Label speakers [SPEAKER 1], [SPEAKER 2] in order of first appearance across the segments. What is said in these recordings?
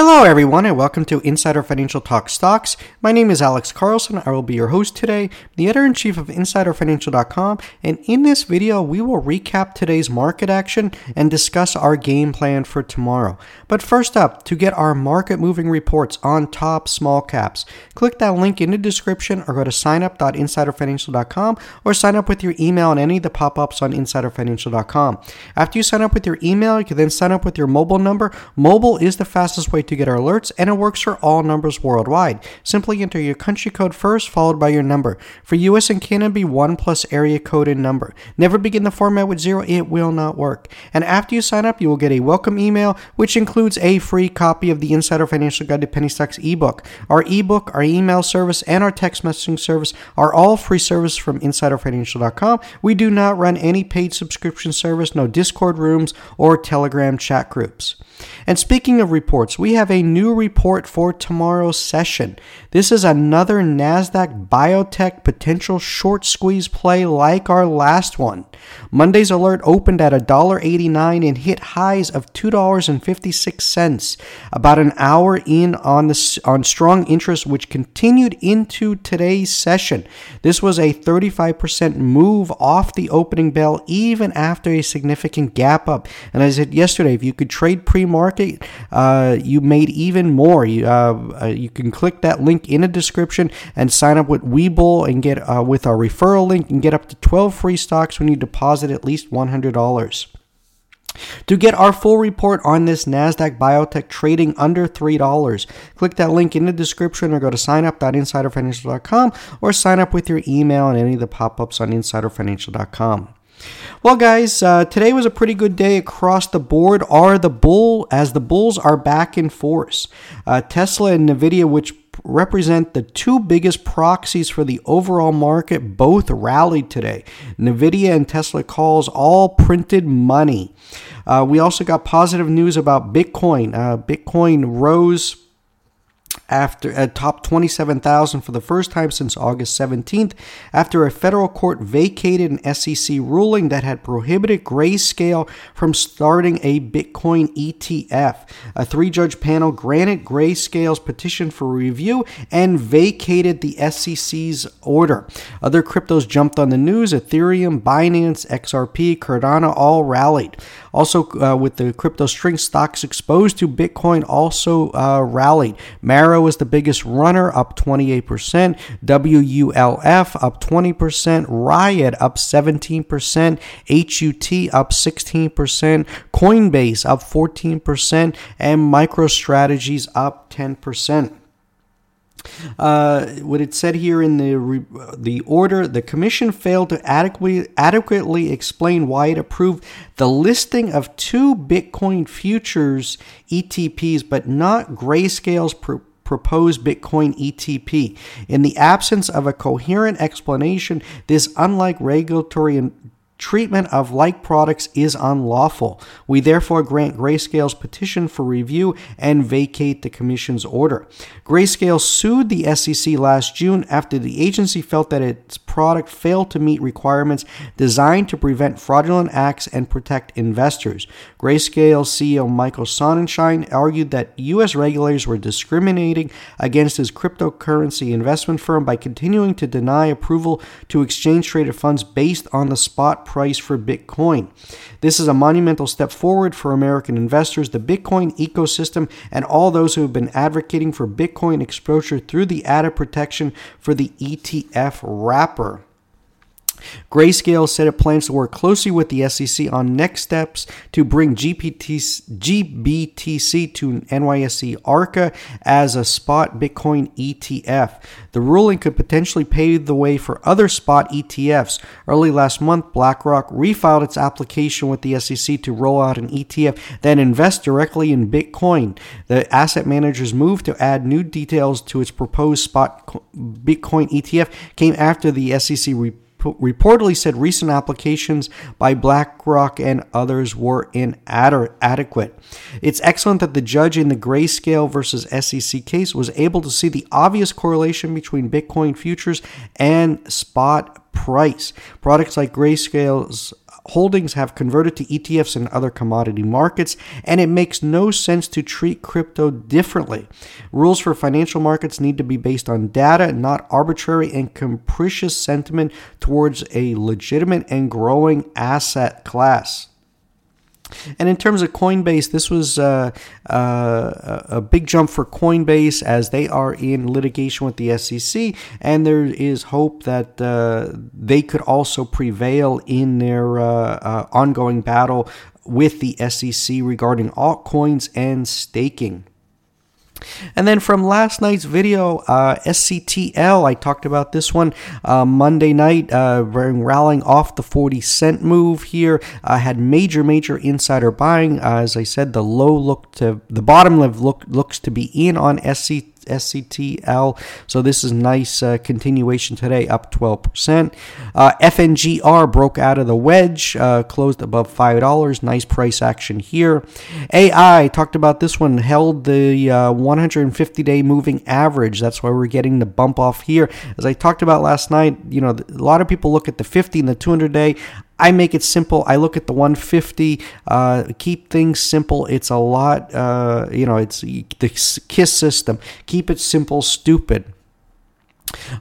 [SPEAKER 1] Hello, everyone, and welcome to Insider Financial Talk Stocks. My name is Alex Carlson. I will be your host today, the editor in chief of InsiderFinancial.com. And in this video, we will recap today's market action and discuss our game plan for tomorrow. But first up, to get our market moving reports on top small caps, click that link in the description or go to signup.insiderfinancial.com or sign up with your email on any of the pop ups on InsiderFinancial.com. After you sign up with your email, you can then sign up with your mobile number. Mobile is the fastest way to get our alerts, and it works for all numbers worldwide. Simply enter your country code first, followed by your number. For US and Canada, be 1 plus area code and number. Never begin the format with 0, it will not work. And after you sign up, you will get a welcome email, which includes a free copy of the Insider Financial Guide to Penny Stocks ebook. Our ebook, our email service, and our text messaging service are all free service from InsiderFinancial.com. We do not run any paid subscription service, no Discord rooms, or Telegram chat groups. And speaking of reports, we have a new report for tomorrow's session. This is another NASDAQ biotech potential short squeeze play like our last one. Monday's alert opened at $1.89 and hit highs of $2.56 about an hour in on the on strong interest which continued into today's session. This was a 35% move off the opening bell even after a significant gap up. And as I said yesterday, if you could trade pre-market, uh, you made even more. You, uh, uh, you can click that link in the description and sign up with Webull and get uh, with our referral link and get up to 12 free stocks when you deposit at least $100. To get our full report on this NASDAQ biotech trading under $3, click that link in the description or go to signup.insiderfinancial.com or sign up with your email and any of the pop ups on insiderfinancial.com. Well, guys, uh, today was a pretty good day across the board. Are the bull as the bulls are back in force? Uh, Tesla and Nvidia, which represent the two biggest proxies for the overall market, both rallied today. Nvidia and Tesla calls all printed money. Uh, we also got positive news about Bitcoin. Uh, Bitcoin rose after a top 27,000 for the first time since August 17th after a federal court vacated an SEC ruling that had prohibited Grayscale from starting a Bitcoin ETF. A three-judge panel granted Grayscale's petition for review and vacated the SEC's order. Other cryptos jumped on the news. Ethereum, Binance, XRP, Cardano all rallied. Also, uh, with the crypto string stocks exposed to Bitcoin also uh, rallied. Mara was the biggest runner, up 28%. WULF up 20%. Riot up 17%. HUT up 16%. Coinbase up 14%. And MicroStrategies up 10%. Uh, what it said here in the re- the order, the commission failed to adequately adequately explain why it approved the listing of two Bitcoin futures ETPs, but not Grayscale's proposed Bitcoin ETP. In the absence of a coherent explanation, this unlike regulatory treatment of like products is unlawful. We therefore grant Grayscale's petition for review and vacate the Commission's order. Grayscale sued the SEC last June after the agency felt that its product failed to meet requirements designed to prevent fraudulent acts and protect investors. Grayscale CEO Michael Sonnenshein argued that U.S. regulators were discriminating against his cryptocurrency investment firm by continuing to deny approval to exchange traded funds based on the spot price for Bitcoin. This is a monumental step forward for American investors, the Bitcoin ecosystem, and all those who have been advocating for Bitcoin exposure through the added protection for the ETF wrapper. Grayscale said it plans to work closely with the SEC on next steps to bring GBTC to NYSE ARCA as a spot Bitcoin ETF. The ruling could potentially pave the way for other spot ETFs. Early last month, BlackRock refiled its application with the SEC to roll out an ETF that invests directly in Bitcoin. The asset manager's move to add new details to its proposed spot Bitcoin ETF came after the SEC reportedly said recent applications by BlackRock and others were inadequate. It's excellent that the judge in the Grayscale versus SEC case was able to see the obvious correlation between Bitcoin futures and spot price. Products like Grayscale's holdings have converted to ETFs and other commodity markets, and it makes no sense to treat crypto differently. Rules for financial markets need to be based on data, not arbitrary and capricious sentiment towards a legitimate and growing asset class. And in terms of Coinbase, this was uh, uh, a big jump for Coinbase as they are in litigation with the SEC, and there is hope that uh, they could also prevail in their uh, uh, ongoing battle with the SEC regarding altcoins and staking. And then from last night's video, uh, SCTL, I talked about this one uh, Monday night, uh, rallying off the 40 cent move here. I had major, major insider buying. Uh, as I said, the low looked to, the bottom look, looks to be in on SCTL. SCTL. So this is nice uh, continuation today, up 12%. Uh, FNGR broke out of the wedge, uh, closed above $5. Nice price action here. AI, talked about this one, held the 150 uh, day moving average. That's why we're getting the bump off here. As I talked about last night, you know, a lot of people look at the 50 and the 200 day. I make it simple. I look at the 150. Uh, keep things simple. It's a lot. Uh, you know, it's the KISS system. Keep it simple, stupid.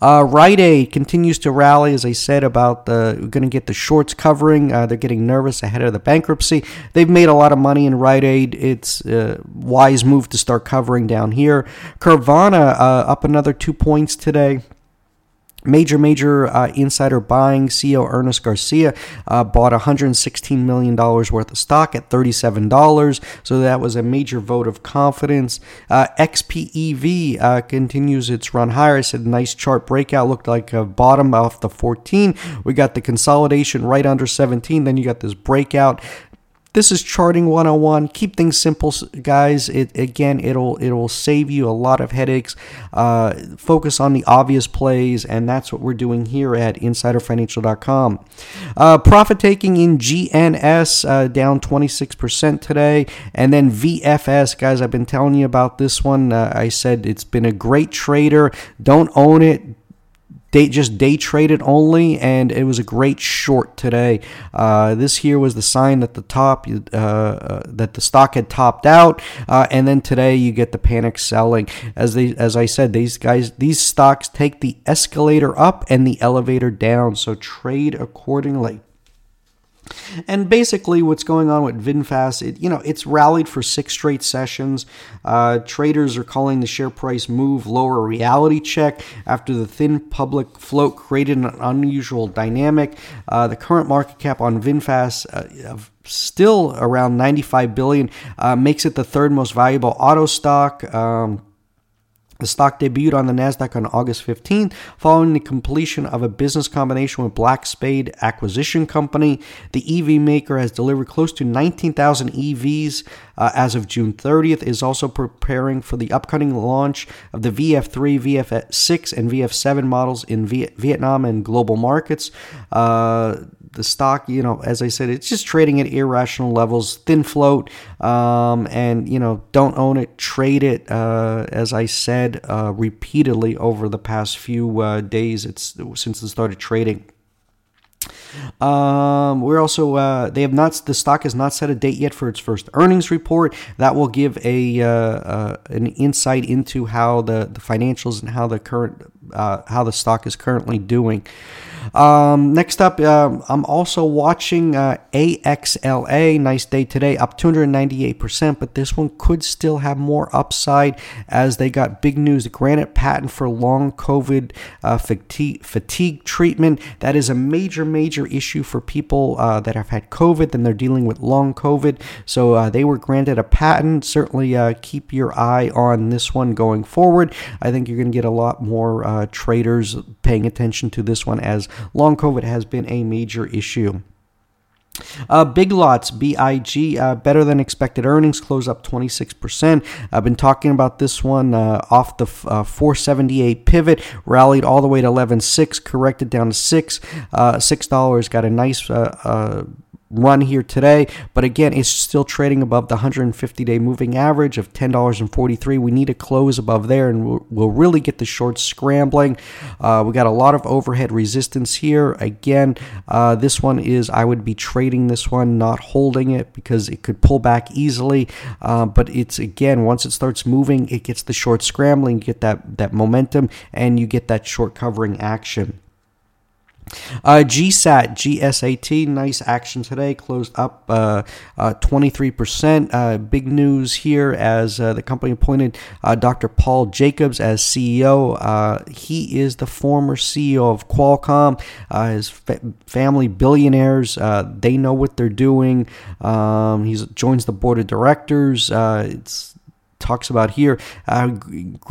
[SPEAKER 1] Uh, Rite Aid continues to rally, as I said about the going to get the shorts covering. Uh, they're getting nervous ahead of the bankruptcy. They've made a lot of money in Rite Aid. It's a wise move to start covering down here. Carvana uh, up another two points today. Major, major uh, insider buying. CEO Ernest Garcia uh, bought $116 million worth of stock at $37. So that was a major vote of confidence. Uh, XPEV uh, continues its run higher. I said nice chart breakout. Looked like a bottom off the 14. We got the consolidation right under 17. Then you got this breakout. This is charting 101. Keep things simple, guys. It again, it'll it'll save you a lot of headaches. Uh, focus on the obvious plays, and that's what we're doing here at InsiderFinancial.com. Uh, profit taking in GNS uh, down 26% today, and then VFS, guys. I've been telling you about this one. Uh, I said it's been a great trader. Don't own it day just day traded only, and it was a great short today. Uh, this here was the sign that the top uh, uh, that the stock had topped out, uh, and then today you get the panic selling. As they as I said, these guys these stocks take the escalator up and the elevator down, so trade accordingly. And basically, what's going on with VinFast, it, you know, it's rallied for six straight sessions. Uh, traders are calling the share price move lower reality check after the thin public float created an unusual dynamic. Uh, the current market cap on VinFast uh, still around 95 billion uh, makes it the third most valuable auto stock. Um, the stock debuted on the NASDAQ on August 15th following the completion of a business combination with Black Spade Acquisition Company. The EV maker has delivered close to 19,000 EVs uh, as of June 30th, is also preparing for the upcoming launch of the VF3, VF6, and VF7 models in Vietnam and global markets. Uh, the stock, you know, as I said, it's just trading at irrational levels, thin float, um, and you know, don't own it, trade it. Uh, as I said uh, repeatedly over the past few uh, days, it's since it started trading. Um, we're also uh, they have not the stock has not set a date yet for its first earnings report. That will give a uh, uh, an insight into how the, the financials and how the current uh, how the stock is currently doing. Um, next up, uh, I'm also watching uh, AXLA. Nice day today, up 298%, but this one could still have more upside as they got big news. The granted patent for long COVID uh, fatigue, fatigue, treatment. That is a major, major issue for people uh, that have had COVID and they're dealing with long COVID. So uh, they were granted a patent. Certainly keep your eye on this one going forward. I think you're going to get a lot more traders paying attention to this one as long COVID has been a major issue. Uh, Big Lots, BIG, uh, better than expected earnings, close up 26%. I've been talking about this one uh, off the uh, 478 pivot, rallied all the way to 11.6, corrected down to 6 uh, $6, got a nice uh, run here today, but again, it's still trading above the 150 day moving average of $10.43. We need to close above there, and we'll, we'll really get the short scrambling. Uh, we got a lot of overhead resistance here. Again, uh, this one is I would be trading this one, not holding it because it could pull back easily. Uh, but it's again, once it starts moving, it gets the short scrambling, you get that that momentum, and you get that short covering action. Uh, GSAT, GSAT, nice action today, closed up uh, uh, 23%. Uh, big news here as uh, the company appointed uh, Dr. Paul Jacobs as CEO. he is the former CEO of Qualcomm. his fa- family billionaires, they know what they're doing. Um, he joins the board of directors. it's talks about here. Uh,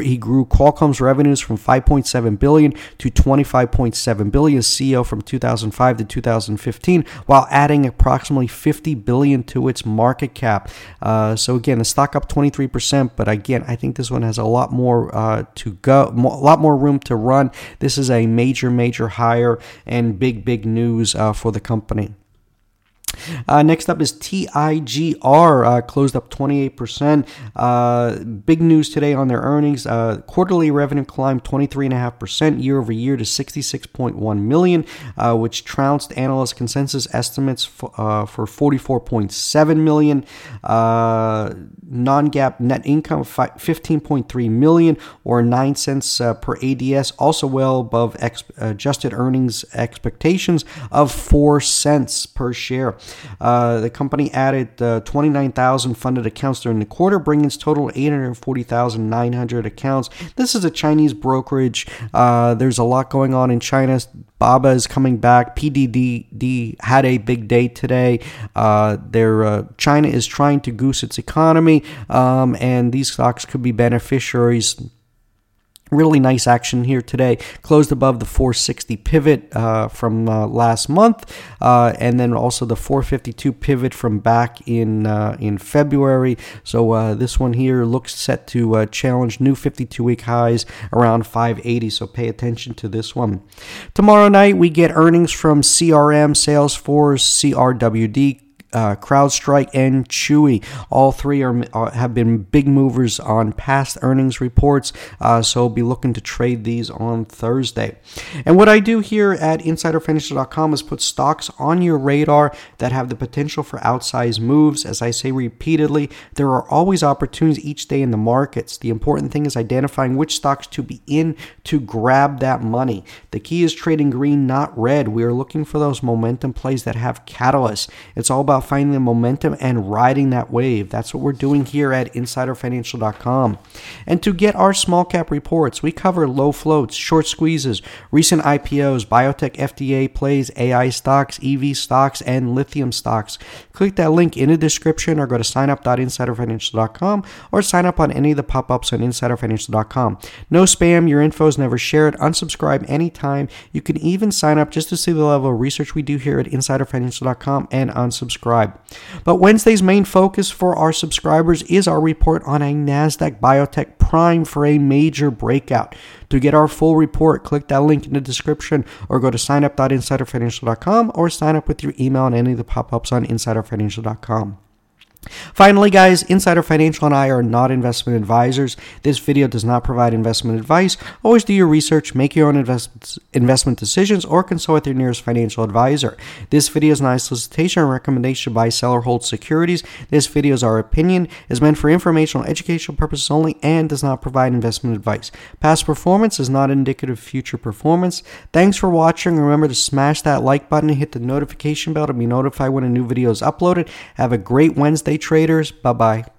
[SPEAKER 1] he grew Qualcomm's revenues from 5.7 billion to 25.7 billion CEO from 2005 to 2015, while adding approximately 50 billion to its market cap. Uh, so again, the stock up 23%, but again, I think this one has a lot more uh, to go, a lot more room to run. This is a major, major hire and big, big news uh, for the company. Uh, next up is TIGR, uh, closed up 28%. Uh, big news today on their earnings. Uh, quarterly revenue climbed 23.5% year over year to 66.1 million, uh, which trounced analyst consensus estimates for, uh, for 44.7 million. non-GAAP net income 15.3 million or 9 cents per ADS, also well above ex- adjusted earnings expectations of 4 cents per share. Uh, the company added uh, 29,000 funded accounts during the quarter, bringing its total to 840,900 accounts. This is a Chinese brokerage. Uh, there's a lot going on in China. Baba is coming back. PDD had a big day today. Uh, uh, China is trying to goose its economy, um, and these stocks could be beneficiaries Really nice action here today. Closed above the 460 pivot uh, from uh, last month, uh, and then also the 452 pivot from back in uh, in February. So uh, this one here looks set to uh, challenge new 52 week highs around 580. So pay attention to this one. Tomorrow night we get earnings from CRM, Salesforce, CRWD uh, CrowdStrike, and Chewy. All three are, are, have been big movers on past earnings reports, uh, so be looking to trade these on Thursday. And what I do here at InsiderFinancial.com is put stocks on your radar that have the potential for outsized moves. As I say repeatedly, there are always opportunities each day in the markets. The important thing is identifying which stocks to be in to grab that money. The key is trading green, not red. We are looking for those momentum plays that have catalysts. It's all about about finding the momentum and riding that wave. That's what we're doing here at insiderfinancial.com. And to get our small cap reports, we cover low floats, short squeezes, recent IPOs, biotech FDA plays, AI stocks, EV stocks, and lithium stocks. Click that link in the description or go to signup.insiderfinancial.com or sign up on any of the pop ups on insiderfinancial.com. No spam, your info is never shared. Unsubscribe anytime. You can even sign up just to see the level of research we do here at insiderfinancial.com and unsubscribe subscribe. But Wednesday's main focus for our subscribers is our report on a NASDAQ biotech prime for a major breakout. To get our full report, click that link in the description or go to signup.insiderfinancial.com or sign up with your email on any of the pop ups on insiderfinancial.com. Finally, guys, Insider Financial and I are not investment advisors. This video does not provide investment advice. Always do your research, make your own invest- investment decisions, or consult with your nearest financial advisor. This video is not a solicitation or recommendation by buy, sell, or hold securities. This video is our opinion, is meant for informational, and educational purposes only, and does not provide investment advice. Past performance is not indicative of future performance. Thanks for watching. Remember to smash that like button and hit the notification bell to be notified when a new video is uploaded. Have a great Wednesday traders. Bye bye.